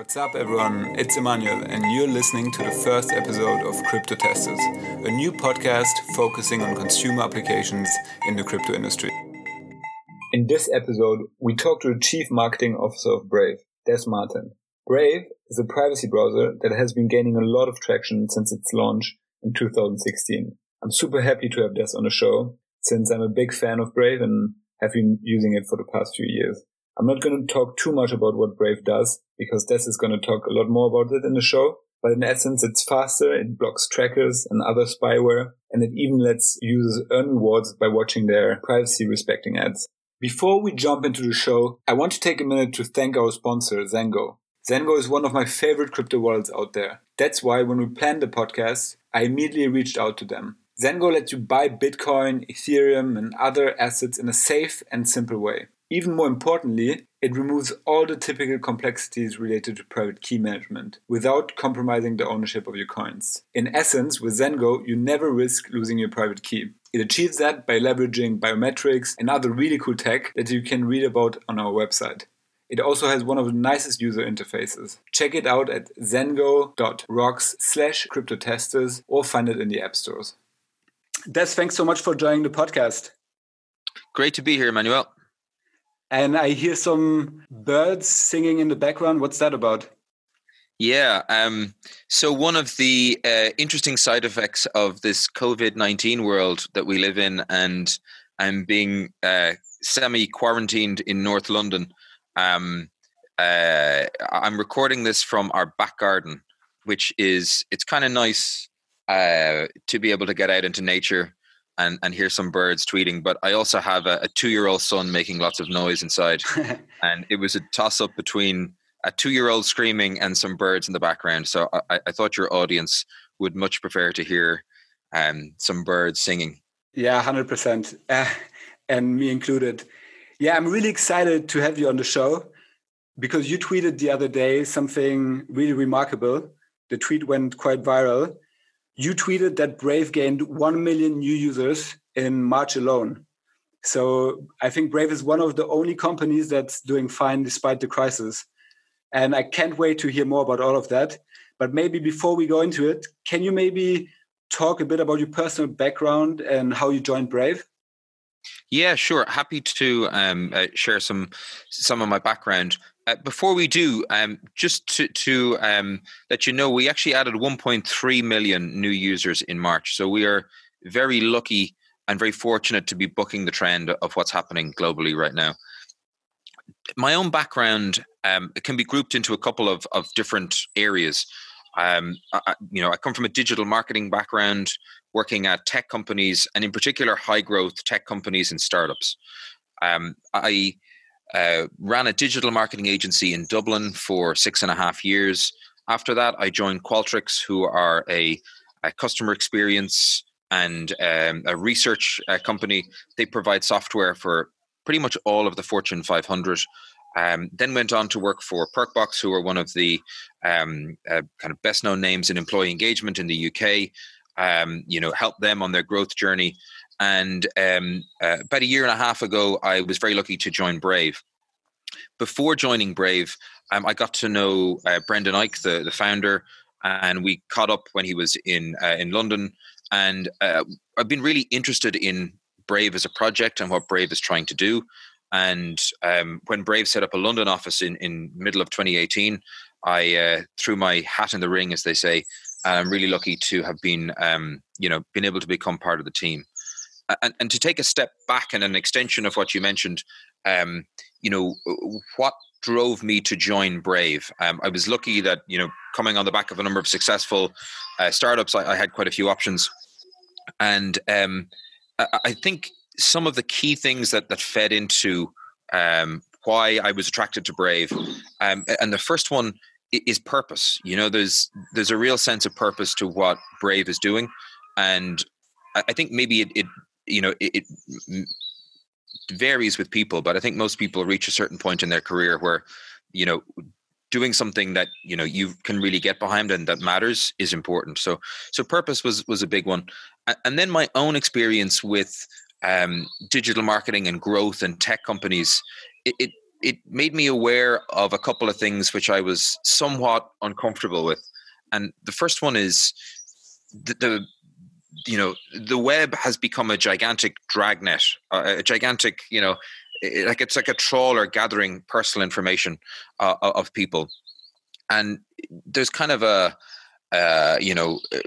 What's up, everyone? It's Emmanuel, and you're listening to the first episode of Crypto Testers, a new podcast focusing on consumer applications in the crypto industry. In this episode, we talk to the Chief Marketing Officer of Brave, Des Martin. Brave is a privacy browser that has been gaining a lot of traction since its launch in 2016. I'm super happy to have Des on the show since I'm a big fan of Brave and have been using it for the past few years. I'm not going to talk too much about what Brave does because Des is going to talk a lot more about it in the show. But in essence, it's faster, it blocks trackers and other spyware, and it even lets users earn rewards by watching their privacy respecting ads. Before we jump into the show, I want to take a minute to thank our sponsor, Zengo. Zengo is one of my favorite crypto wallets out there. That's why when we planned the podcast, I immediately reached out to them. Zengo lets you buy Bitcoin, Ethereum, and other assets in a safe and simple way. Even more importantly, it removes all the typical complexities related to private key management without compromising the ownership of your coins. In essence, with Zengo, you never risk losing your private key. It achieves that by leveraging biometrics and other really cool tech that you can read about on our website. It also has one of the nicest user interfaces. Check it out at zengo.rocks slash cryptotesters or find it in the app stores. Des, thanks so much for joining the podcast. Great to be here, Manuel. And I hear some birds singing in the background. What's that about? Yeah. Um, so, one of the uh, interesting side effects of this COVID 19 world that we live in, and I'm being uh, semi quarantined in North London, um, uh, I'm recording this from our back garden, which is, it's kind of nice uh, to be able to get out into nature and, and hear some birds tweeting. But I also have a, a two year old son making lots of noise inside. and it was a toss up between a two year old screaming and some birds in the background. So I, I thought your audience would much prefer to hear um, some birds singing. Yeah, 100%. Uh, and me included. Yeah, I'm really excited to have you on the show because you tweeted the other day something really remarkable. The tweet went quite viral you tweeted that Brave gained 1 million new users in March alone. So I think Brave is one of the only companies that's doing fine despite the crisis. And I can't wait to hear more about all of that. But maybe before we go into it, can you maybe talk a bit about your personal background and how you joined Brave? Yeah, sure. Happy to um, uh, share some some of my background. Uh, before we do, um, just to, to um, let you know, we actually added 1.3 million new users in March. So we are very lucky and very fortunate to be booking the trend of what's happening globally right now. My own background um, can be grouped into a couple of, of different areas. Um, I, you know, I come from a digital marketing background, working at tech companies, and in particular, high growth tech companies and startups. Um, I uh, ran a digital marketing agency in Dublin for six and a half years. After that, I joined Qualtrics, who are a, a customer experience and um, a research uh, company. They provide software for pretty much all of the Fortune 500. Um, then went on to work for Perkbox, who are one of the um, uh, kind of best known names in employee engagement in the UK. Um, you know, help them on their growth journey. And um, uh, about a year and a half ago, I was very lucky to join Brave. Before joining Brave, um, I got to know uh, Brendan Eich, the, the founder, and we caught up when he was in uh, in London. And uh, I've been really interested in Brave as a project and what Brave is trying to do. And um, when Brave set up a London office in in middle of 2018, I uh, threw my hat in the ring, as they say. And I'm really lucky to have been, um, you know, been able to become part of the team and, and to take a step back and an extension of what you mentioned, um, you know, what drove me to join Brave. Um, I was lucky that you know, coming on the back of a number of successful uh, startups, I, I, had quite a few options, and um, I, I, think some of the key things that that fed into um, why I was attracted to Brave, um, and the first one is purpose. You know, there's there's a real sense of purpose to what Brave is doing, and I think maybe it, it you know it, it varies with people but i think most people reach a certain point in their career where you know doing something that you know you can really get behind and that matters is important so so purpose was was a big one and then my own experience with um, digital marketing and growth and tech companies it, it it made me aware of a couple of things which I was somewhat uncomfortable with. And the first one is the, the you know the web has become a gigantic dragnet, uh, a gigantic you know like it's like a trawler gathering personal information uh, of people, and there's kind of a uh, you know, uh,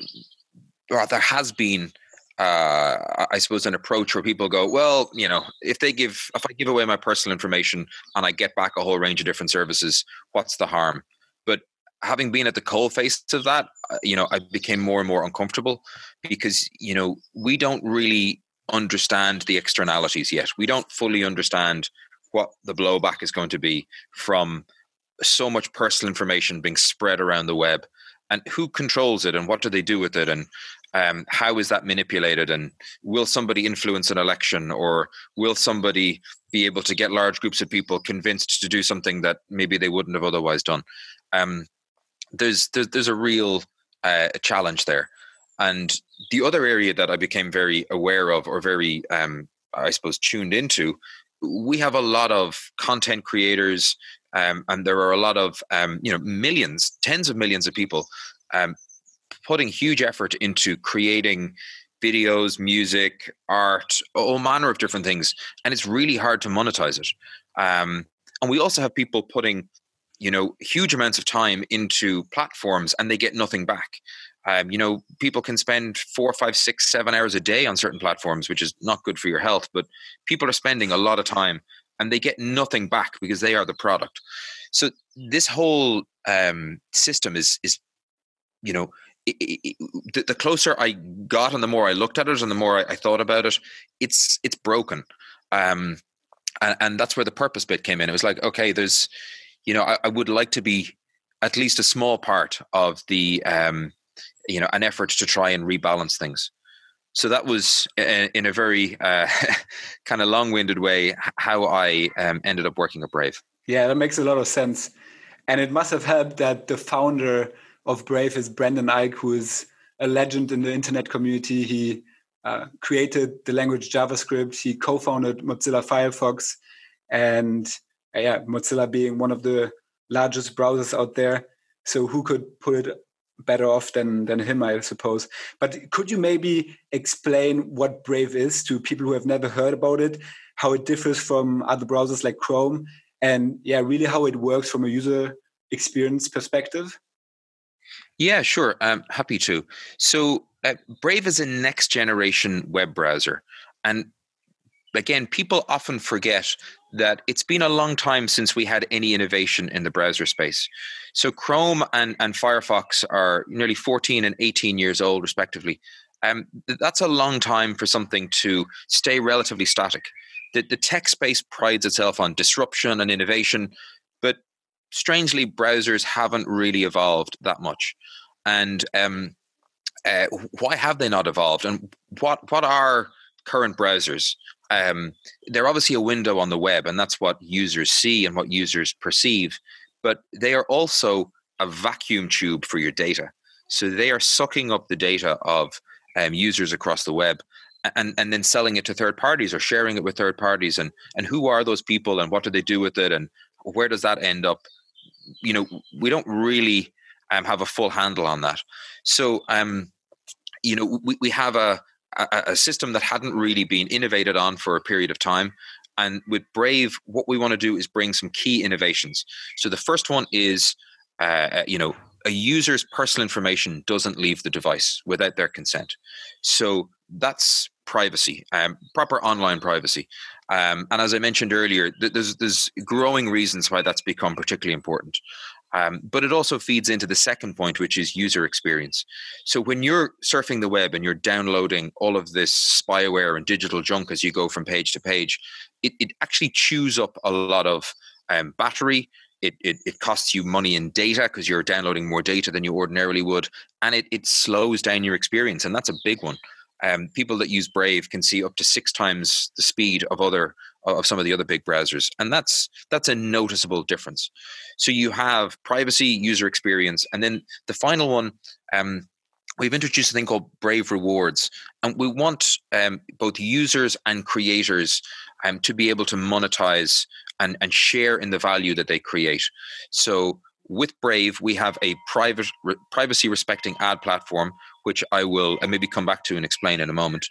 or there has been uh, I suppose, an approach where people go, well, you know, if they give, if I give away my personal information and I get back a whole range of different services, what's the harm? But having been at the coal face of that, uh, you know, I became more and more uncomfortable because, you know, we don't really understand the externalities yet. We don't fully understand what the blowback is going to be from so much personal information being spread around the web and who controls it and what do they do with it and um, how is that manipulated and will somebody influence an election or will somebody be able to get large groups of people convinced to do something that maybe they wouldn't have otherwise done um, there's, there's, there's a real uh, challenge there and the other area that i became very aware of or very um, i suppose tuned into we have a lot of content creators um, and there are a lot of um, you know millions tens of millions of people um, putting huge effort into creating videos, music, art, all manner of different things, and it's really hard to monetize it. Um, and we also have people putting, you know, huge amounts of time into platforms, and they get nothing back. Um, you know, people can spend four, five, six, seven hours a day on certain platforms, which is not good for your health. But people are spending a lot of time, and they get nothing back because they are the product. So this whole um, system is is, you know, it, it, the, the, closer I got and the more I looked at it and the more I, I thought about it, it's it's broken. Um, and, and, that's where the purpose bit came in. It was like, okay, there's, you know, I, I would like to be at least a small part of the, um, you know, an effort to try and rebalance things. So that was in a very uh, kind of long-winded way how I um, ended up working at Brave. Yeah, that makes a lot of sense, and it must have helped that the founder of Brave is Brendan Eich, who is a legend in the internet community. He uh, created the language JavaScript. He co-founded Mozilla Firefox, and uh, yeah, Mozilla being one of the largest browsers out there. So who could put it better off than than him, I suppose. But could you maybe explain what Brave is to people who have never heard about it, how it differs from other browsers like Chrome, and yeah, really how it works from a user experience perspective? Yeah, sure. I'm happy to. So, uh, Brave is a next generation web browser. And again, people often forget that it's been a long time since we had any innovation in the browser space. So, Chrome and, and Firefox are nearly 14 and 18 years old, respectively. Um, that's a long time for something to stay relatively static. The, the tech space prides itself on disruption and innovation, but strangely, browsers haven't really evolved that much. And um, uh, why have they not evolved? And what what are current browsers? Um, they're obviously a window on the web, and that's what users see and what users perceive. But they are also a vacuum tube for your data. So they are sucking up the data of um, users across the web and and then selling it to third parties or sharing it with third parties and and who are those people and what do they do with it and where does that end up you know, we don't really um, have a full handle on that. So, um, you know, we, we have a, a, a system that hadn't really been innovated on for a period of time. And with Brave, what we want to do is bring some key innovations. So the first one is, uh, uh, you know, a user's personal information doesn't leave the device without their consent. So that's privacy, um, proper online privacy. Um, and as I mentioned earlier, there's there's growing reasons why that's become particularly important. Um, but it also feeds into the second point, which is user experience. So when you're surfing the web and you're downloading all of this spyware and digital junk as you go from page to page, it, it actually chews up a lot of um, battery. It, it, it, costs you money in data because you're downloading more data than you ordinarily would, and it, it slows down your experience, and that's a big one um, people that use Brave can see up to six times the speed of other of some of the other big browsers, and that's that's a noticeable difference. So you have privacy, user experience, and then the final one. Um, we've introduced a thing called Brave Rewards, and we want um, both users and creators um, to be able to monetize and, and share in the value that they create. So with Brave, we have a private, re- privacy respecting ad platform, which I will maybe come back to and explain in a moment.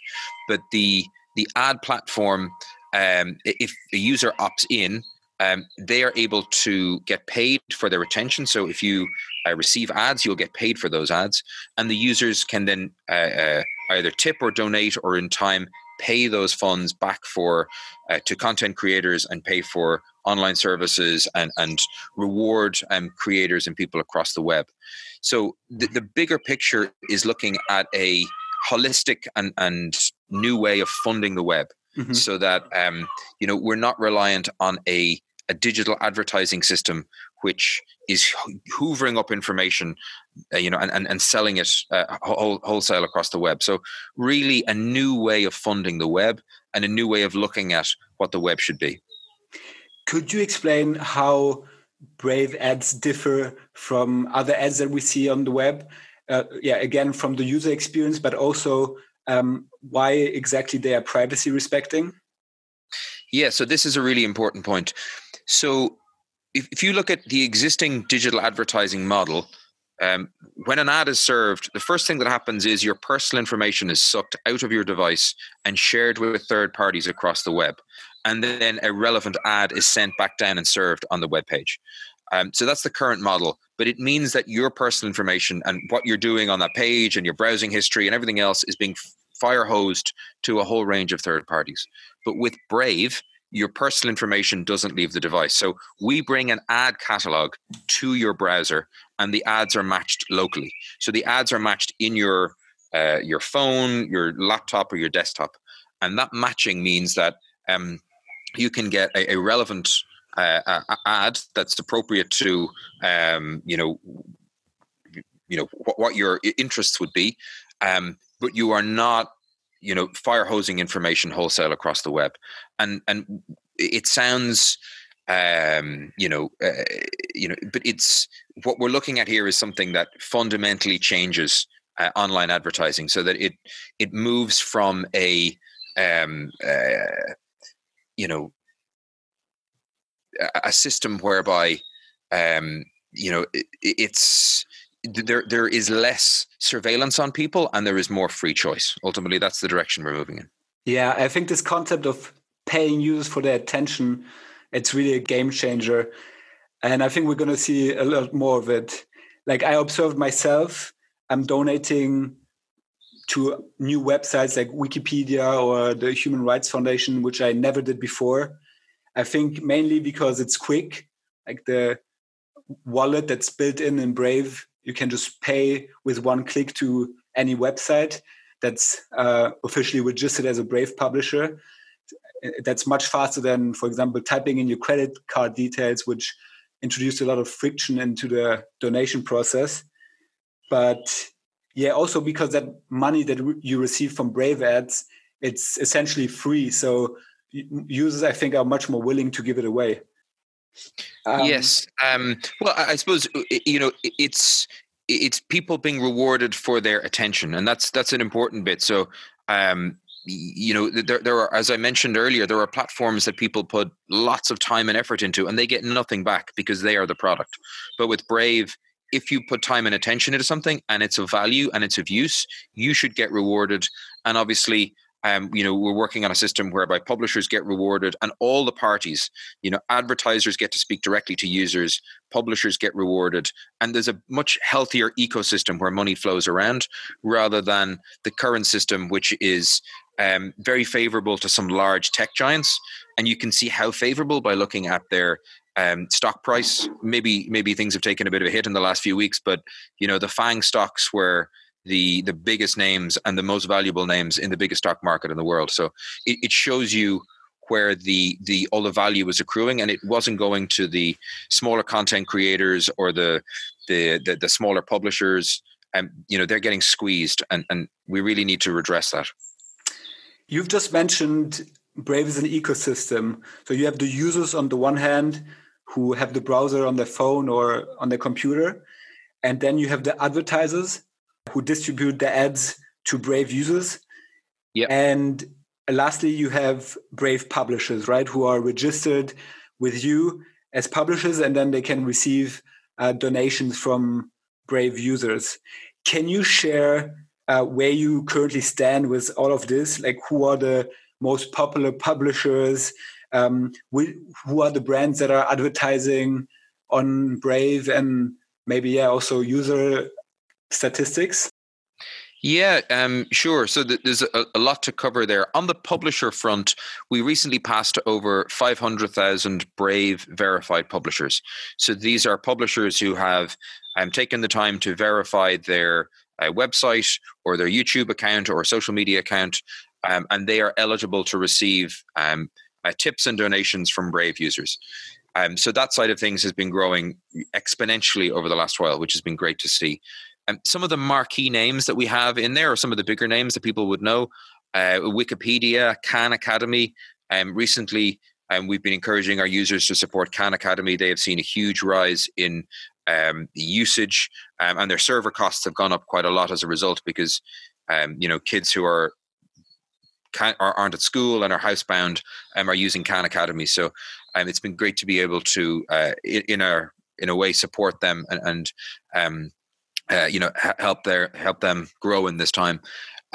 But the the ad platform, um, if a user opts in, um, they are able to get paid for their attention. So if you uh, receive ads, you'll get paid for those ads, and the users can then uh, uh, either tip or donate, or in time pay those funds back for uh, to content creators and pay for online services and and reward um, creators and people across the web. So the, the bigger picture is looking at a holistic and, and new way of funding the web. Mm-hmm. So that um, you know we're not reliant on a a digital advertising system which is hoovering up information, uh, you know, and, and, and selling it uh, whole, wholesale across the web. So really a new way of funding the web and a new way of looking at what the web should be. Could you explain how Brave ads differ from other ads that we see on the web? Uh, yeah, again, from the user experience, but also um, why exactly they are privacy respecting? Yeah, so this is a really important point. So if, if you look at the existing digital advertising model, um, when an ad is served, the first thing that happens is your personal information is sucked out of your device and shared with third parties across the web. And then a relevant ad is sent back down and served on the web page. Um, so that's the current model, but it means that your personal information and what you're doing on that page and your browsing history and everything else is being fire hosed to a whole range of third parties. But with Brave, your personal information doesn't leave the device. So we bring an ad catalog to your browser, and the ads are matched locally. So the ads are matched in your uh, your phone, your laptop, or your desktop, and that matching means that um, you can get a, a relevant uh, ad that's appropriate to um, you know you know what, what your interests would be, um, but you are not you know fire hosing information wholesale across the web. And and it sounds um you know uh, you know but it's what we're looking at here is something that fundamentally changes uh, online advertising so that it it moves from a um uh, you know a system whereby um you know it, it's there there is less surveillance on people and there is more free choice. Ultimately, that's the direction we're moving in. Yeah, I think this concept of paying users for their attention, it's really a game changer. And I think we're going to see a lot more of it. Like I observed myself, I'm donating to new websites like Wikipedia or the Human Rights Foundation, which I never did before. I think mainly because it's quick, like the wallet that's built in in Brave you can just pay with one click to any website that's uh, officially registered as a Brave publisher. That's much faster than, for example, typing in your credit card details, which introduced a lot of friction into the donation process. But yeah, also because that money that you receive from Brave ads, it's essentially free. So users, I think, are much more willing to give it away. Um, yes. Um, well, I suppose uh, you know it's it's people being rewarded for their attention, and that's that's an important bit. So, um, you know, there there are, as I mentioned earlier, there are platforms that people put lots of time and effort into, and they get nothing back because they are the product. But with Brave, if you put time and attention into something and it's of value and it's of use, you should get rewarded. And obviously, um, you know, we're working on a system whereby publishers get rewarded and all the parties, you know, advertisers get to speak directly to users, publishers get rewarded, and there's a much healthier ecosystem where money flows around rather than the current system, which is um, very favorable to some large tech giants. And you can see how favorable by looking at their um, stock price. Maybe maybe things have taken a bit of a hit in the last few weeks, but you know the FAANG stocks were the the biggest names and the most valuable names in the biggest stock market in the world. So it, it shows you where the the all the value was accruing, and it wasn't going to the smaller content creators or the the the, the smaller publishers. And you know they're getting squeezed, and and we really need to redress that. You've just mentioned Brave is an ecosystem. So you have the users on the one hand who have the browser on their phone or on their computer, and then you have the advertisers who distribute the ads to Brave users. Yeah. And lastly, you have Brave publishers, right, who are registered with you as publishers, and then they can receive uh, donations from Brave users. Can you share uh, where you currently stand with all of this? Like, who are the most popular publishers? Um, who are the brands that are advertising on Brave, and maybe yeah, also user statistics? Yeah, um, sure. So th- there's a, a, lot to cover there. On the publisher front, we recently passed over 500,000 Brave verified publishers. So these are publishers who have um, taken the time to verify their uh, website or their YouTube account or social media account, um, and they are eligible to receive um, uh, tips and donations from Brave users. Um, so that side of things has been growing exponentially over the last while, which has been great to see. Um, some of the marquee names that we have in there are some of the bigger names that people would know. Uh, Wikipedia, Khan Academy. Um, recently, um, we've been encouraging our users to support Khan Academy. They have seen a huge rise in um, usage, um, and their server costs have gone up quite a lot as a result because um, you know kids who are can, aren't at school and are housebound um, are using Khan Academy. So um, it's been great to be able to, uh, in a in a way, support them and, and uh, you know help their help them grow in this time.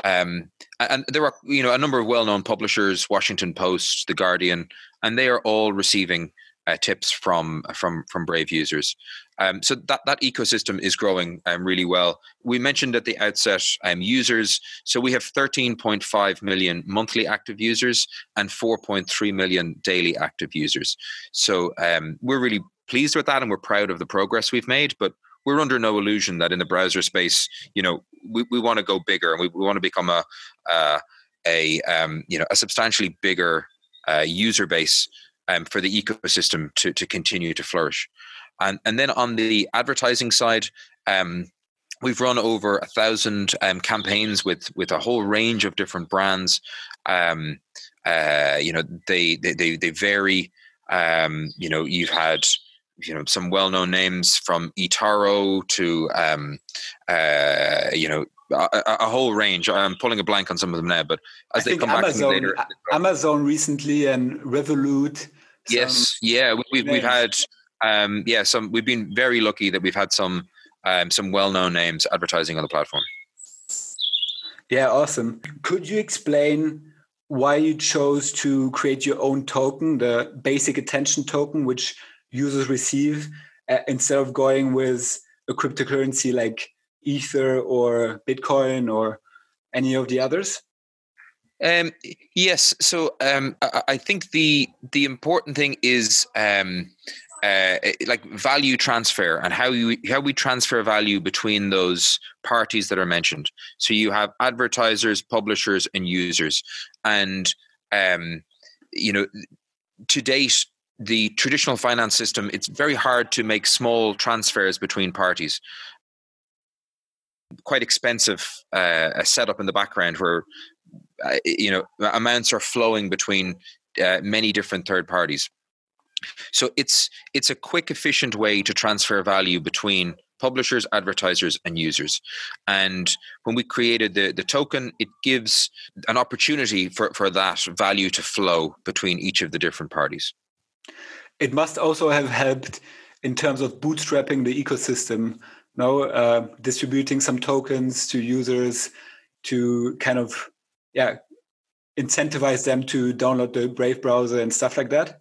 Um, and there are you know a number of well-known publishers, Washington Post, The Guardian, and they are all receiving uh, tips from from from Brave users. Um, so that that ecosystem is growing um, really well. We mentioned at the outset um, users. So we have 13.5 million monthly active users and 4.3 million daily active users. So um, we're really pleased with that, and we're proud of the progress we've made. But we're under no illusion that in the browser space, you know, we, we want to go bigger and we, we want to become a uh, a um, you know a substantially bigger uh, user base um, for the ecosystem to to continue to flourish. And and then on the advertising side, um, we've run over a thousand um, campaigns with with a whole range of different brands. Um, uh, you know, they they they, they vary. Um, you know, you've had you know some well-known names from eToro to um, uh, you know a, a, whole range. I'm pulling a blank on some of them now, but as I they come Amazon, back later, Amazon recently and Revolut. Yes, yeah, we, have we've had um, yeah some. We've been very lucky that we've had some um, some well-known names advertising on the platform. Yeah, awesome. Could you explain why you chose to create your own token, the basic attention token, which users receive uh, instead of going with a cryptocurrency like ether or bitcoin or any of the others? Um, yes. So um, I, I, think the the important thing is um, uh, like value transfer and how you how we transfer value between those parties that are mentioned. So you have advertisers publishers and users. And um, you know to date the traditional finance system, it's very hard to make small transfers between parties. Quite expensive uh, a setup in the background where uh, you know amounts are flowing between uh, many different third parties. So it's it's a quick, efficient way to transfer value between publishers, advertisers, and users. And when we created the, the token, it gives an opportunity for, for that value to flow between each of the different parties. It must also have helped in terms of bootstrapping the ecosystem. No, uh, distributing some tokens to users to kind of yeah incentivize them to download the Brave browser and stuff like that.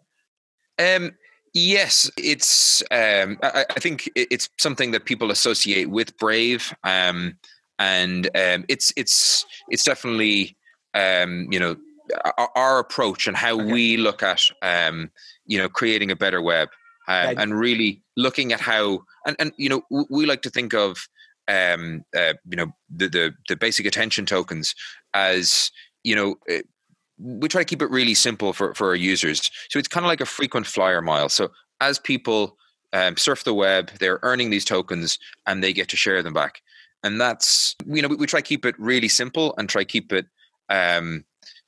Um, yes, it's. Um, I, I, think it's something that people associate with Brave, um, and um, it's it's it's definitely um, you know our, approach and how okay. we look at um, you know creating a better web um, and really looking at how and, and you know we like to think of um, uh, you know the, the, the basic attention tokens as you know eh, we try to keep it really simple for for our users. So it's kind of like a frequent flyer mile. So as people um, surf the web they're earning these tokens and they get to share them back. And that's you know we, we try to keep it really simple and try to keep it um,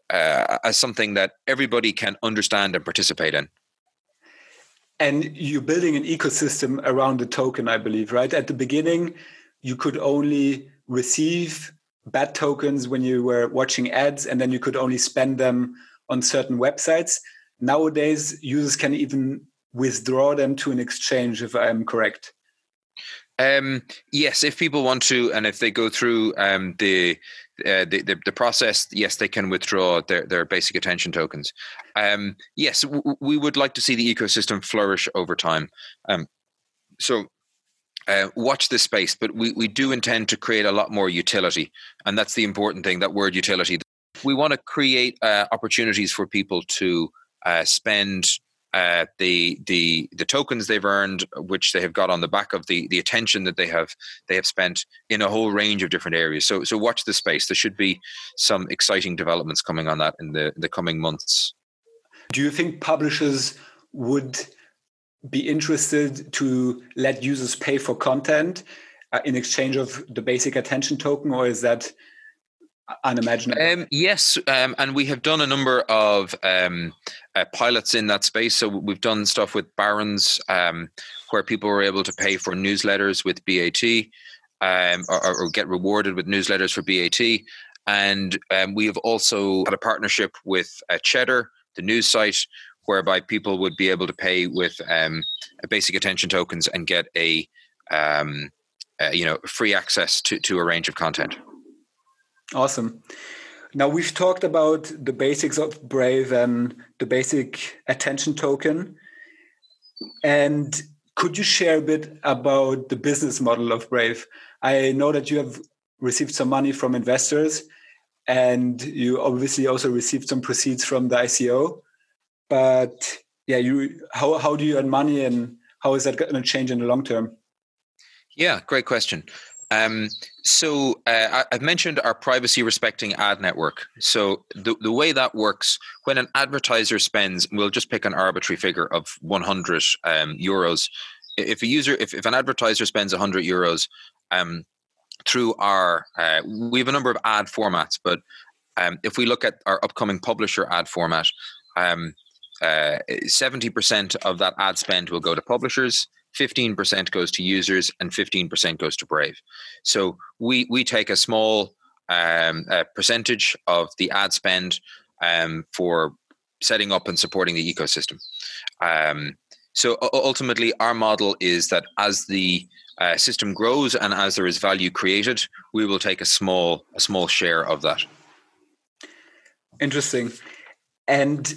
uh, as something that everybody can understand and participate in and you're building an ecosystem around the token i believe right at the beginning you could only receive BAT tokens when you were watching ads, and then you could only spend them on certain websites. Nowadays, users can even withdraw them to an exchange, if I'm correct. Um, yes, if people want to, and if they go through um, the, uh, the, the, the process, yes, they can withdraw their their basic attention tokens. Um, yes, w- we would like to see the ecosystem flourish over time. Um, so uh, watch this space, but we, we do intend to create a lot more utility. And that's the important thing that word utility. We want to create uh, opportunities for people to uh, spend uh, the the the tokens they've earned, which they have got on the back of the the attention that they have they have spent in a whole range of different areas. So so watch the space. There should be some exciting developments coming on that in the the coming months. Do you think publishers would be interested to let users pay for content uh, in exchange of the basic attention token, or is that unimaginable? Um, yes, um, and we have done a number of um, uh, pilots in that space. So we've done stuff with Barron's, um, where people were able to pay for newsletters with BAT, um, or, or, get rewarded with newsletters for BAT. And um, we have also had a partnership with uh, Cheddar, the news site, whereby people would be able to pay with basic attention tokens and get a uh, you know free access to, to a range of content. Awesome. Now we've talked about the basics of Brave and the basic attention token. And could you share a bit about the business model of Brave? I know that you have received some money from investors and you obviously also received some proceeds from the ICO. But yeah, you how how do you earn money and how is that going to change in the long term? Yeah, great question. Um, so uh, I've mentioned our privacy respecting ad network. So the, the way that works, when an advertiser spends, we'll just pick an arbitrary figure of 100 um, euros. If a user, if, if an advertiser spends 100 euros um, through our, uh, we have a number of ad formats, but um, if we look at our upcoming publisher ad format, um, uh, 70% of that ad spend will go to publishers. 15% goes to users and 15% goes to Brave. So we, we take a small um, a percentage of the ad spend um, for setting up and supporting the ecosystem. Um, so ultimately, our model is that as the uh, system grows and as there is value created, we will take a small a small share of that. Interesting. And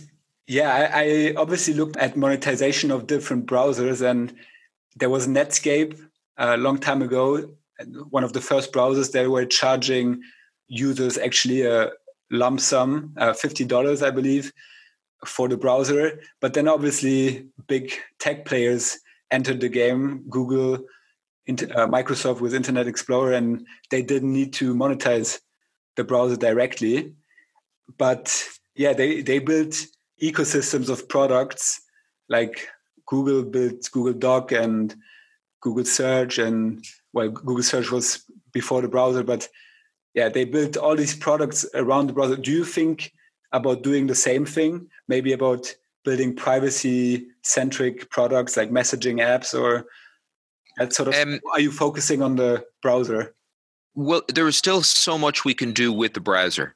yeah, I, I obviously looked at monetization of different browsers and there was Netscape a long time ago. One of the first browsers they were charging users actually a lump sum, uh, fifty dollars, I believe, for the browser. But then obviously big tech players entered the game. Google, uh, Microsoft with Internet Explorer, and they didn't need to monetize the browser directly. But yeah, they they built ecosystems of products like Google built Google Doc and Google Search, and well, Google Search was before the browser, but yeah, they built all these products around the browser. Do you think about doing the same thing? Maybe about building privacy centric products like messaging apps or that sort of um, are you focusing on the browser well there is still so much we can do with the browser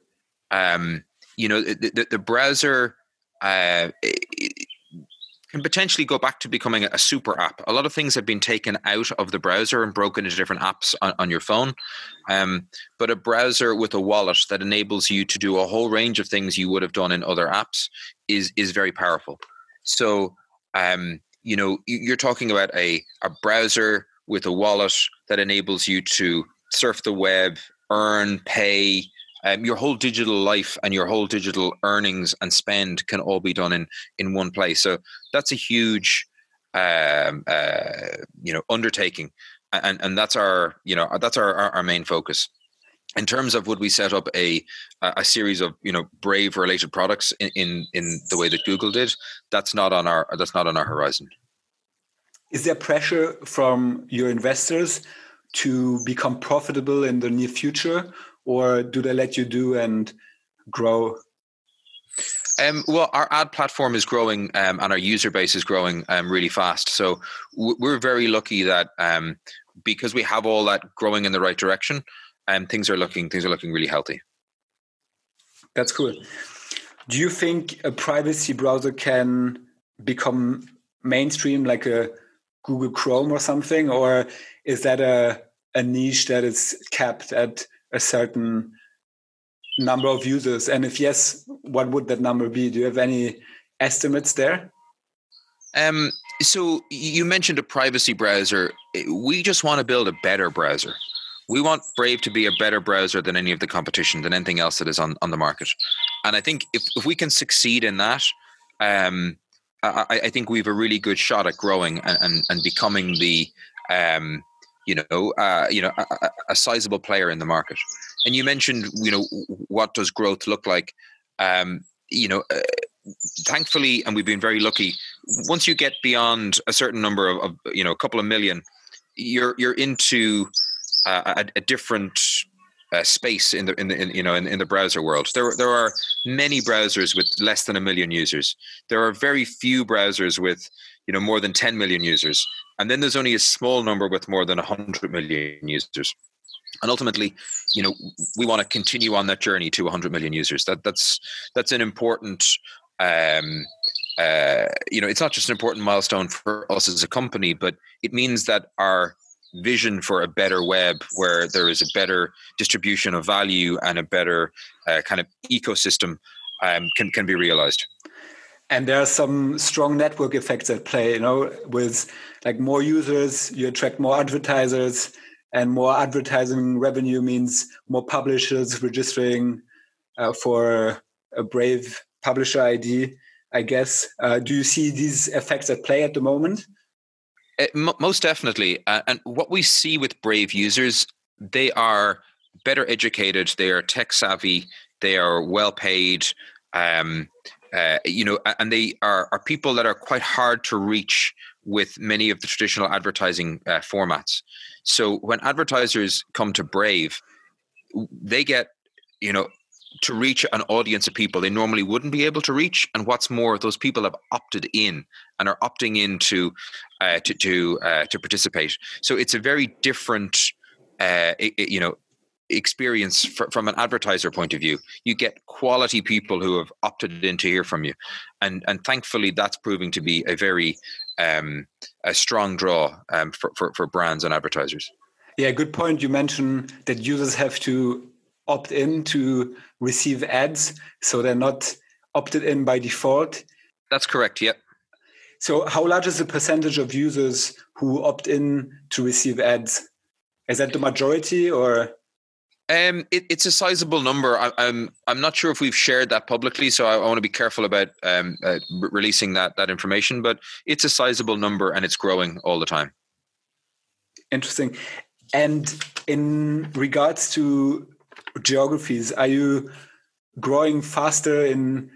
um, you know the, the, the browser uh, can potentially go back to becoming a super app. A lot of things have been taken out of the browser and broken into different apps on, on your phone. Um, but a browser with a wallet that enables you to do a whole range of things you would have done in other apps is is very powerful. So, um, you know, you're talking about a, a browser with a wallet that enables you to surf the web, earn, pay, um, your whole digital life and your whole digital earnings and spend can all be done in in one place. So that's a huge, um, uh, you know, undertaking, and and that's our you know that's our, our, our main focus. In terms of would we set up a a series of you know brave related products in, in in the way that Google did, that's not on our that's not on our horizon. Is there pressure from your investors to become profitable in the near future, or do they let you do and grow? Um, well, our ad platform is growing um, and our user base is growing um, really fast. So we're very lucky that um, because we have all that growing in the right direction, um, things are looking things are looking really healthy. That's cool. Do you think a privacy browser can become mainstream like a Google Chrome or something, or is that a a niche that is capped at a certain number of users? And if yes, what would that number be? Do you have any estimates there? Um, so you mentioned a privacy browser. We just want to build a better browser. We want Brave to be a better browser than any of the competition, than anything else that is on, on the market. And I think if, if we can succeed in that, um, I, I, think we have a really good shot at growing and, and, and becoming the um, you know, uh, you know, a, a, sizable player in the market. And you mentioned, you know, what does growth look like? Um, you know, uh, thankfully, and we've been very lucky. Once you get beyond a certain number of, of you know, a couple of million, you're you're into uh, a, a, different uh, space in the in the in, you know in, in the browser world. There there are many browsers with less than a million users. There are very few browsers with you know more than 10 million users and then there's only a small number with more than 100 million users. And ultimately you know we want to continue on that journey to 100 million users. That that's that's an important um uh, you know it's not just an important milestone for us as a company but it means that our vision for a better web where there is a better distribution of value and a better uh, kind of ecosystem um, can, can be realized and there are some strong network effects at play you know with like more users you attract more advertisers and more advertising revenue means more publishers registering uh, for a brave publisher id i guess. Uh, do you see these effects at play at the moment? Uh, most definitely. Uh, and what we see with brave users they are better educated they are tech savvy they are well paid um, uh, you know, and they are, are people that are quite hard to reach with many of the traditional advertising uh, formats. So when advertisers come to Brave, they get, you know, to reach an audience of people they normally wouldn't be able to reach. And what's more, those people have opted in and are opting in to uh, to to, uh, to participate. So it's a very different, uh, it, you know, experience fr- from an advertiser point of view you get quality people who have opted in to hear from you. And and thankfully that's proving to be a very um, a strong draw um, for, for, for brands and advertisers. Yeah good point. You mentioned that users have to opt in to receive ads so they're not opted in by default. That's correct yep. So how large is the percentage of users who opt in to receive ads? Is that the majority or um, it, it's a sizable number. I, am I'm, I'm not sure if we've shared that publicly, so I, I want to be careful about um, uh, releasing that that information. But it's a sizable number, and it's growing all the time. Interesting. And in regards to geographies, are you growing faster in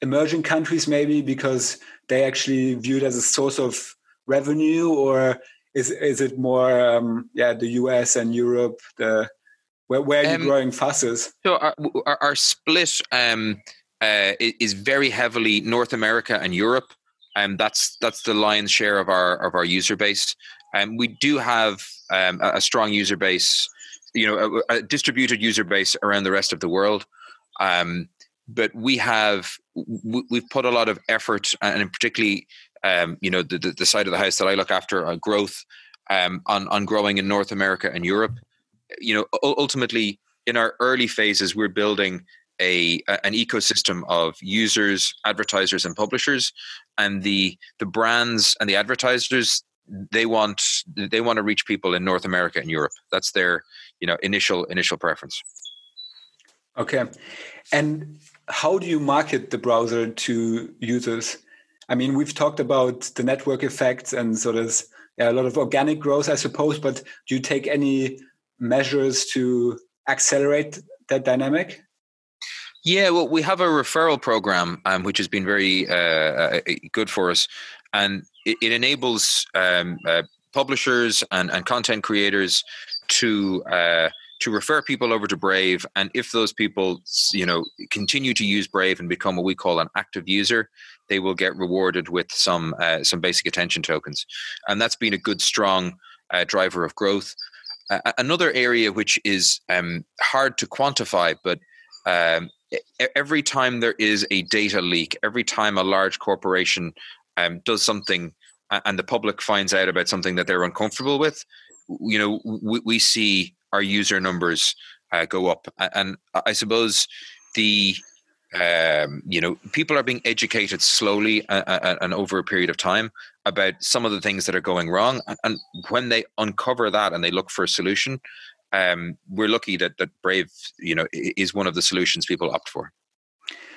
emerging countries, maybe because they actually view it as a source of revenue, or is is it more, um, yeah, the US and Europe, the where, where are you um, growing fastest? So our, our, our split um, uh, is very heavily North America and Europe. and um, that's that's the lion's share of our of our user base. And um, we do have um, a, a, strong user base, you know, a, a, distributed user base around the rest of the world. Um, but we have we've put a lot of effort, and particularly, um, you know, the, the, the side of the house that I look after on growth, um, on on growing in North America and Europe you know, ultimately in our early phases, we're building a, an ecosystem of users, advertisers, and publishers, and the the brands and the advertisers they want they want to reach people in North America and Europe. That's their you know initial initial preference. Okay, and how do you market the browser to users? I mean, we've talked about the network effects, and so there's a lot of organic growth, I suppose. But do you take any measures to accelerate that dynamic? Yeah, well, we have a referral program um, which has been very uh, uh, good for us, and it, it enables um, uh, publishers and, and content creators to uh, to refer people over to Brave, and if those people, you know, continue to use Brave and become what we call an active user, they will get rewarded with some uh, some basic attention tokens, and that's been a good, strong uh, driver of growth. Another area which is um, hard to quantify, but um, every time there is a data leak, every time a large corporation um, does something and the public finds out about something that they're uncomfortable with, you know, we, we see our user numbers uh, go up. And I suppose the um, you know people are being educated slowly uh, uh, and over a period of time about some of the things that are going wrong. And when they uncover that and they look for a solution um, we're lucky that that brave you know is one of the solutions people opt for.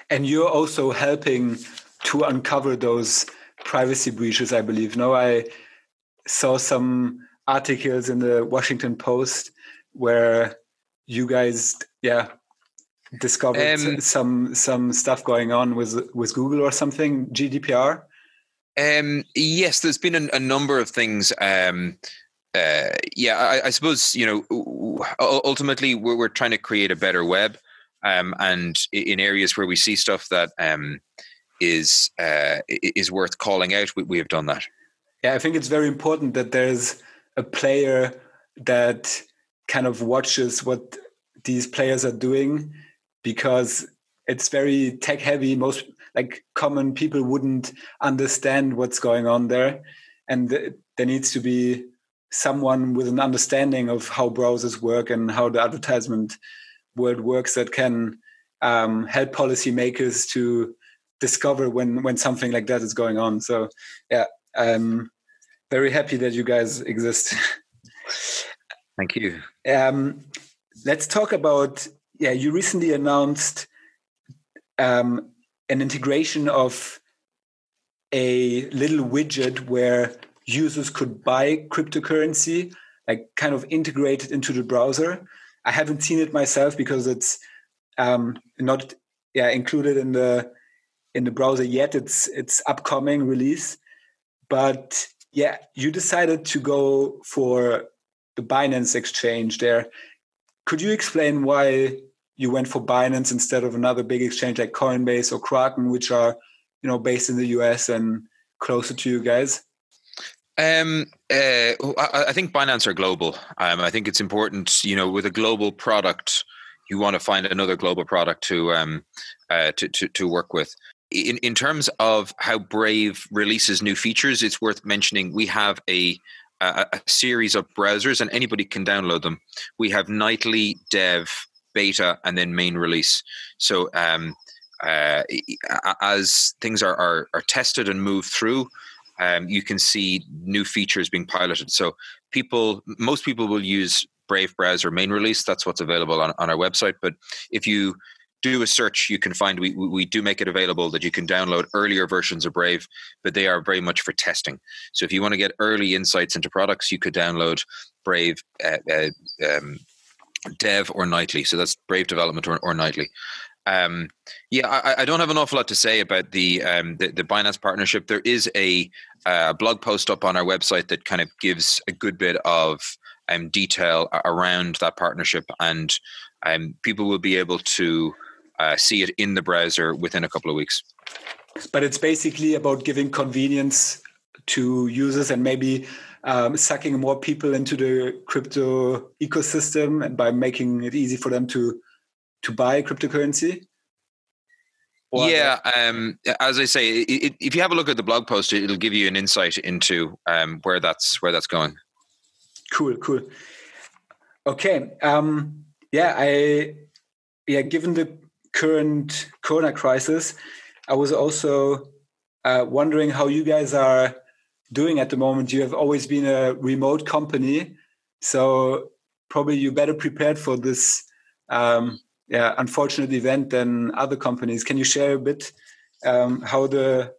And you're also helping to uncover those privacy breaches i believe. Now, i saw some articles in the washington post where you guys yeah discovered um, some some stuff going on with with Google or something GDPR? Um, yes, there's been a, a number of things. Um, uh, yeah, I, I, suppose you know. Ultimately, we're, we're trying to create a better web, um, and in areas where we see stuff that um, is uh, is worth calling out, we, we have done that. Yeah, I think it's very important that there's a player that kind of watches what these players are doing because it's very tech heavy. Most like common people wouldn't understand what's going on there. And there needs to be someone with an understanding of how browsers work and how the advertisement world works that can um, help policymakers to discover when when something like that is going on. So yeah i'm very happy that you guys exist. Thank you. Um, let's talk about yeah, you recently announced um, an integration of a little widget where users could buy cryptocurrency, like kind of integrated into the browser. I haven't seen it myself because it's um, not yeah included in the in the browser yet. It's it's upcoming release, but yeah, you decided to go for the Binance exchange there. Could you explain why you went for Binance instead of another big exchange like Coinbase or Kraken, which are you know based in the US and closer to you guys? Um, uh, I, think Binance are global. Um, I think it's important, you know, with a global product, you want to find another global product to um, uh, to, to to work with. In in terms of how Brave releases new features, it's worth mentioning we have a a, a series of browsers, and anybody can download them. We have nightly dev beta, and then main release. So um, uh, as things are, are, are tested and moved through, um, you can see new features being piloted. So people, most people will use Brave browser main release. That's what's available on, on our website. But if you do a search, you can find we we do make it available that you can download earlier versions of Brave, but they are very much for testing. So if you want to get early insights into products, you could download Brave uh, uh, um, dev or nightly. So that's Brave Development or, or nightly. Um, yeah, I, I, don't have an awful lot to say about the um, the, the, Binance partnership. There is a uh, blog post up on our website that kind of gives a good bit of um, detail around that partnership, and um, people will be able to uh, see it in the browser within a couple of weeks. But it's basically about giving convenience to users and maybe um, sucking more people into the crypto ecosystem and by making it easy for them to to buy cryptocurrency? Or yeah, um, as I say, it, if you have a look at the blog post, it'll give you an insight into um, where that's where that's going. Cool, cool. Okay, um, yeah, I yeah, given the current Corona crisis, I was also uh, wondering how you guys are doing at the moment. You have always been a remote company, so probably you're better prepared for this um, yeah, unfortunate event than other companies. Can you share a bit um, how the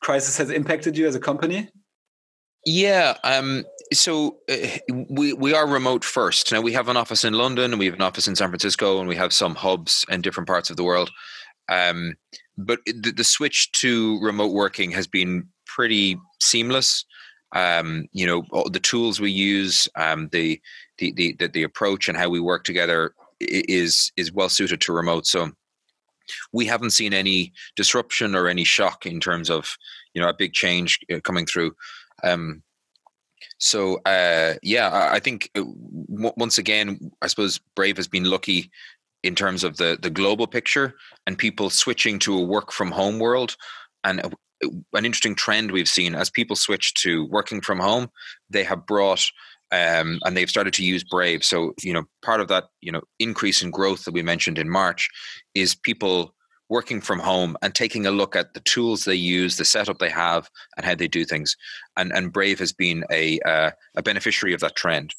crisis has impacted you as a company? Yeah. Um, so uh, we we are remote first. Now we have an office in London, and we have an office in San Francisco, and we have some hubs in different parts of the world. Um, but the, the switch to remote working has been pretty seamless. Um, you know, the tools we use, um, the, the, the the approach and how we work together is is well suited to remote. So we haven't seen any disruption or any shock in terms of you know a big change uh, coming through. Um, so uh, yeah, I think uh, once again, I suppose Brave has been lucky in terms of the the global picture and people switching to a work from home world. And an interesting trend we've seen as people switch to working from home, they have brought um, and they've started to use Brave. So you know, part of that you know increase in growth that we mentioned in March is people working from home and taking a look at the tools they use, the setup they have, and how they do things. And and Brave has been a uh, a beneficiary of that trend.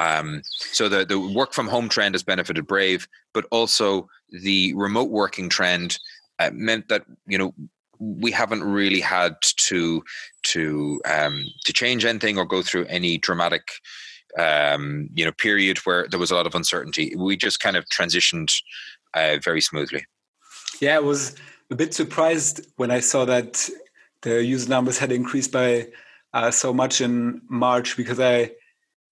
Um, so the the work from home trend has benefited Brave, but also the remote working trend uh, meant that you know we haven't really had to to um, to change anything or go through any dramatic um, you know period where there was a lot of uncertainty. We just kind of transitioned uh, very smoothly. Yeah, I was a bit surprised when I saw that the user numbers had increased by uh, so much in March because I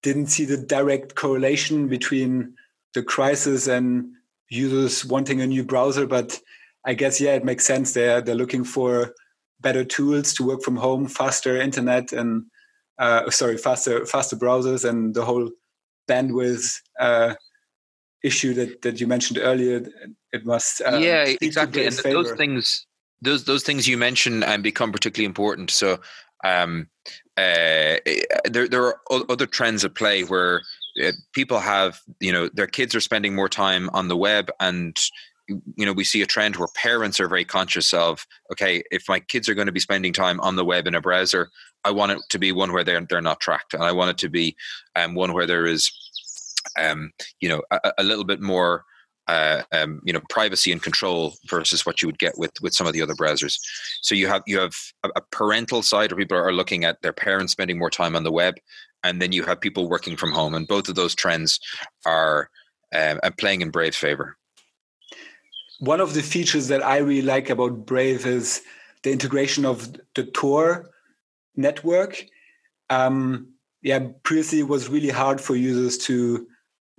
didn't see the direct correlation between the crisis and users wanting a new browser. But I guess yeah, it makes sense. They're they're looking for better tools to work from home, faster internet, and uh, sorry, faster faster browsers, and the whole bandwidth uh, issue that that you mentioned earlier it must um, yeah exactly and favor. those things those those things you mentioned um, become particularly important so um, uh, eh, there there are other trends at play where uh, people have you know their kids are spending more time on the web and you know we see a trend where parents are very conscious of okay if my kids are going to be spending time on the web in a browser i want it to be one where they're they're not tracked and i want it to be um, one where there is um, you know, a, a little bit more uh, um, you know privacy and control versus what you would get with with some of the other browsers. So you have you have a, a, parental side where people are looking at their parents spending more time on the web, and then you have people working from home, and both of those trends are um, playing in Brave's favor. One of the features that I really like about Brave is the integration of the Tor network. Um, yeah, previously it was really hard for users to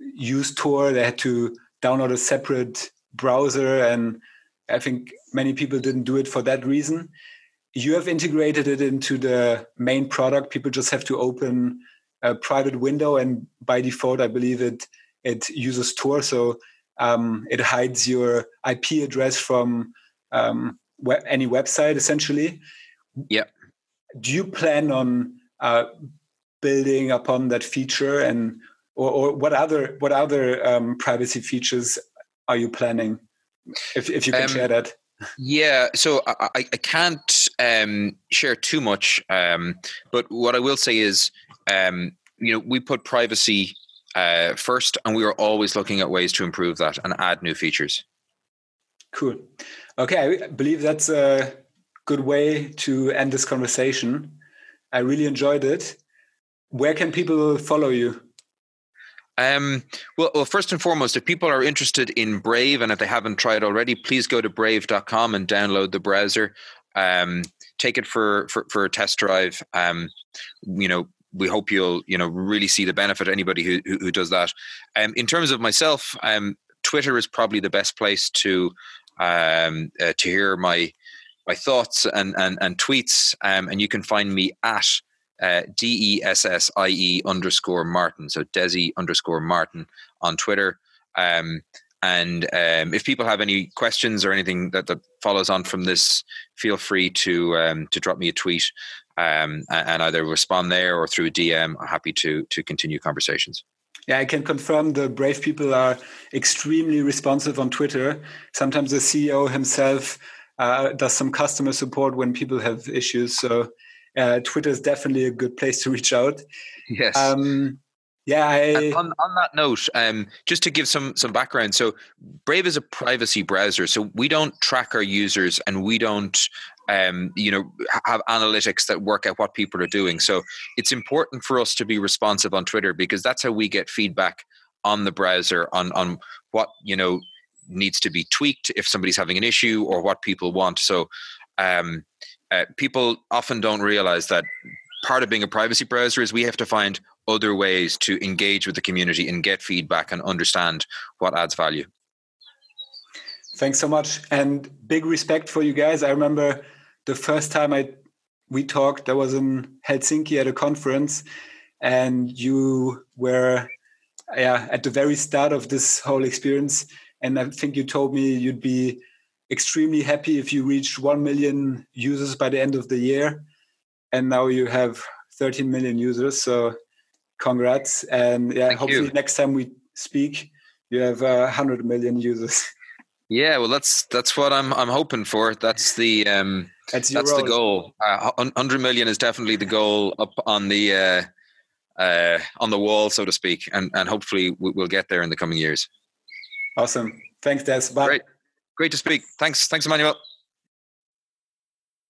use Tor. They had to download a separate browser, and I think many people didn't do it for that reason. You have integrated it into the main product. People just have to open a private window, and by default, I believe it it uses Tor, so um, it hides your IP address from um, web, any website, essentially. Yeah. Do you plan on uh, building upon that feature and or, or what other what other um, privacy features are you planning if, if you can um, share that yeah so i, I can't um, share too much um, but what i will say is um, you know we put privacy uh, first and we are always looking at ways to improve that and add new features cool okay i believe that's a good way to end this conversation i really enjoyed it where can people follow you? Um, well, well, first and foremost, if people are interested in Brave and if they haven't tried already, please go to brave.com and download the browser. Um, take it for, for, for a test drive. Um, you know, we hope you'll you know really see the benefit. of Anybody who who, who does that. Um, in terms of myself, um, Twitter is probably the best place to um, uh, to hear my my thoughts and and, and tweets. Um, and you can find me at uh, D E S S I E underscore Martin. So Dessie underscore Martin on Twitter. Um, and um, if people have any questions or anything that, that follows on from this, feel free to um, to drop me a tweet um, and either respond there or through DM. I'm happy to to continue conversations. Yeah, I can confirm the Brave people are extremely responsive on Twitter. Sometimes the CEO himself uh, does some customer support when people have issues. So uh, Twitter is definitely a good place to reach out. Yes. Um, yeah. I, on, on that note, um, just to give some some background, so Brave is a privacy browser, so we don't track our users and we don't, um, you know, have analytics that work out what people are doing. So it's important for us to be responsive on Twitter because that's how we get feedback on the browser on on what you know needs to be tweaked if somebody's having an issue or what people want. So um, uh, people often don't realize that part of being a privacy browser is we have to find other ways to engage with the community and get feedback and understand what adds value. Thanks so much, and big respect for you guys. I remember the first time I we talked. I was in Helsinki at a conference, and you were yeah at the very start of this whole experience. And I think you told me you'd be extremely happy if you reached 1 million users by the end of the year. And now you have 13 million users. So congrats. And yeah, Thank hopefully you. next time we speak, you have uh, 100 million users. Yeah, well, that's that's what I'm I'm hoping for. That's the um, That's that's the goal. Uh, Hundred million is definitely the goal up on the uh, uh, on the wall, so to speak, and and hopefully we- we'll get there in the coming years. Awesome. Thanks, Des. Bye. Great. Great to speak. Thanks. Thanks, Emmanuel.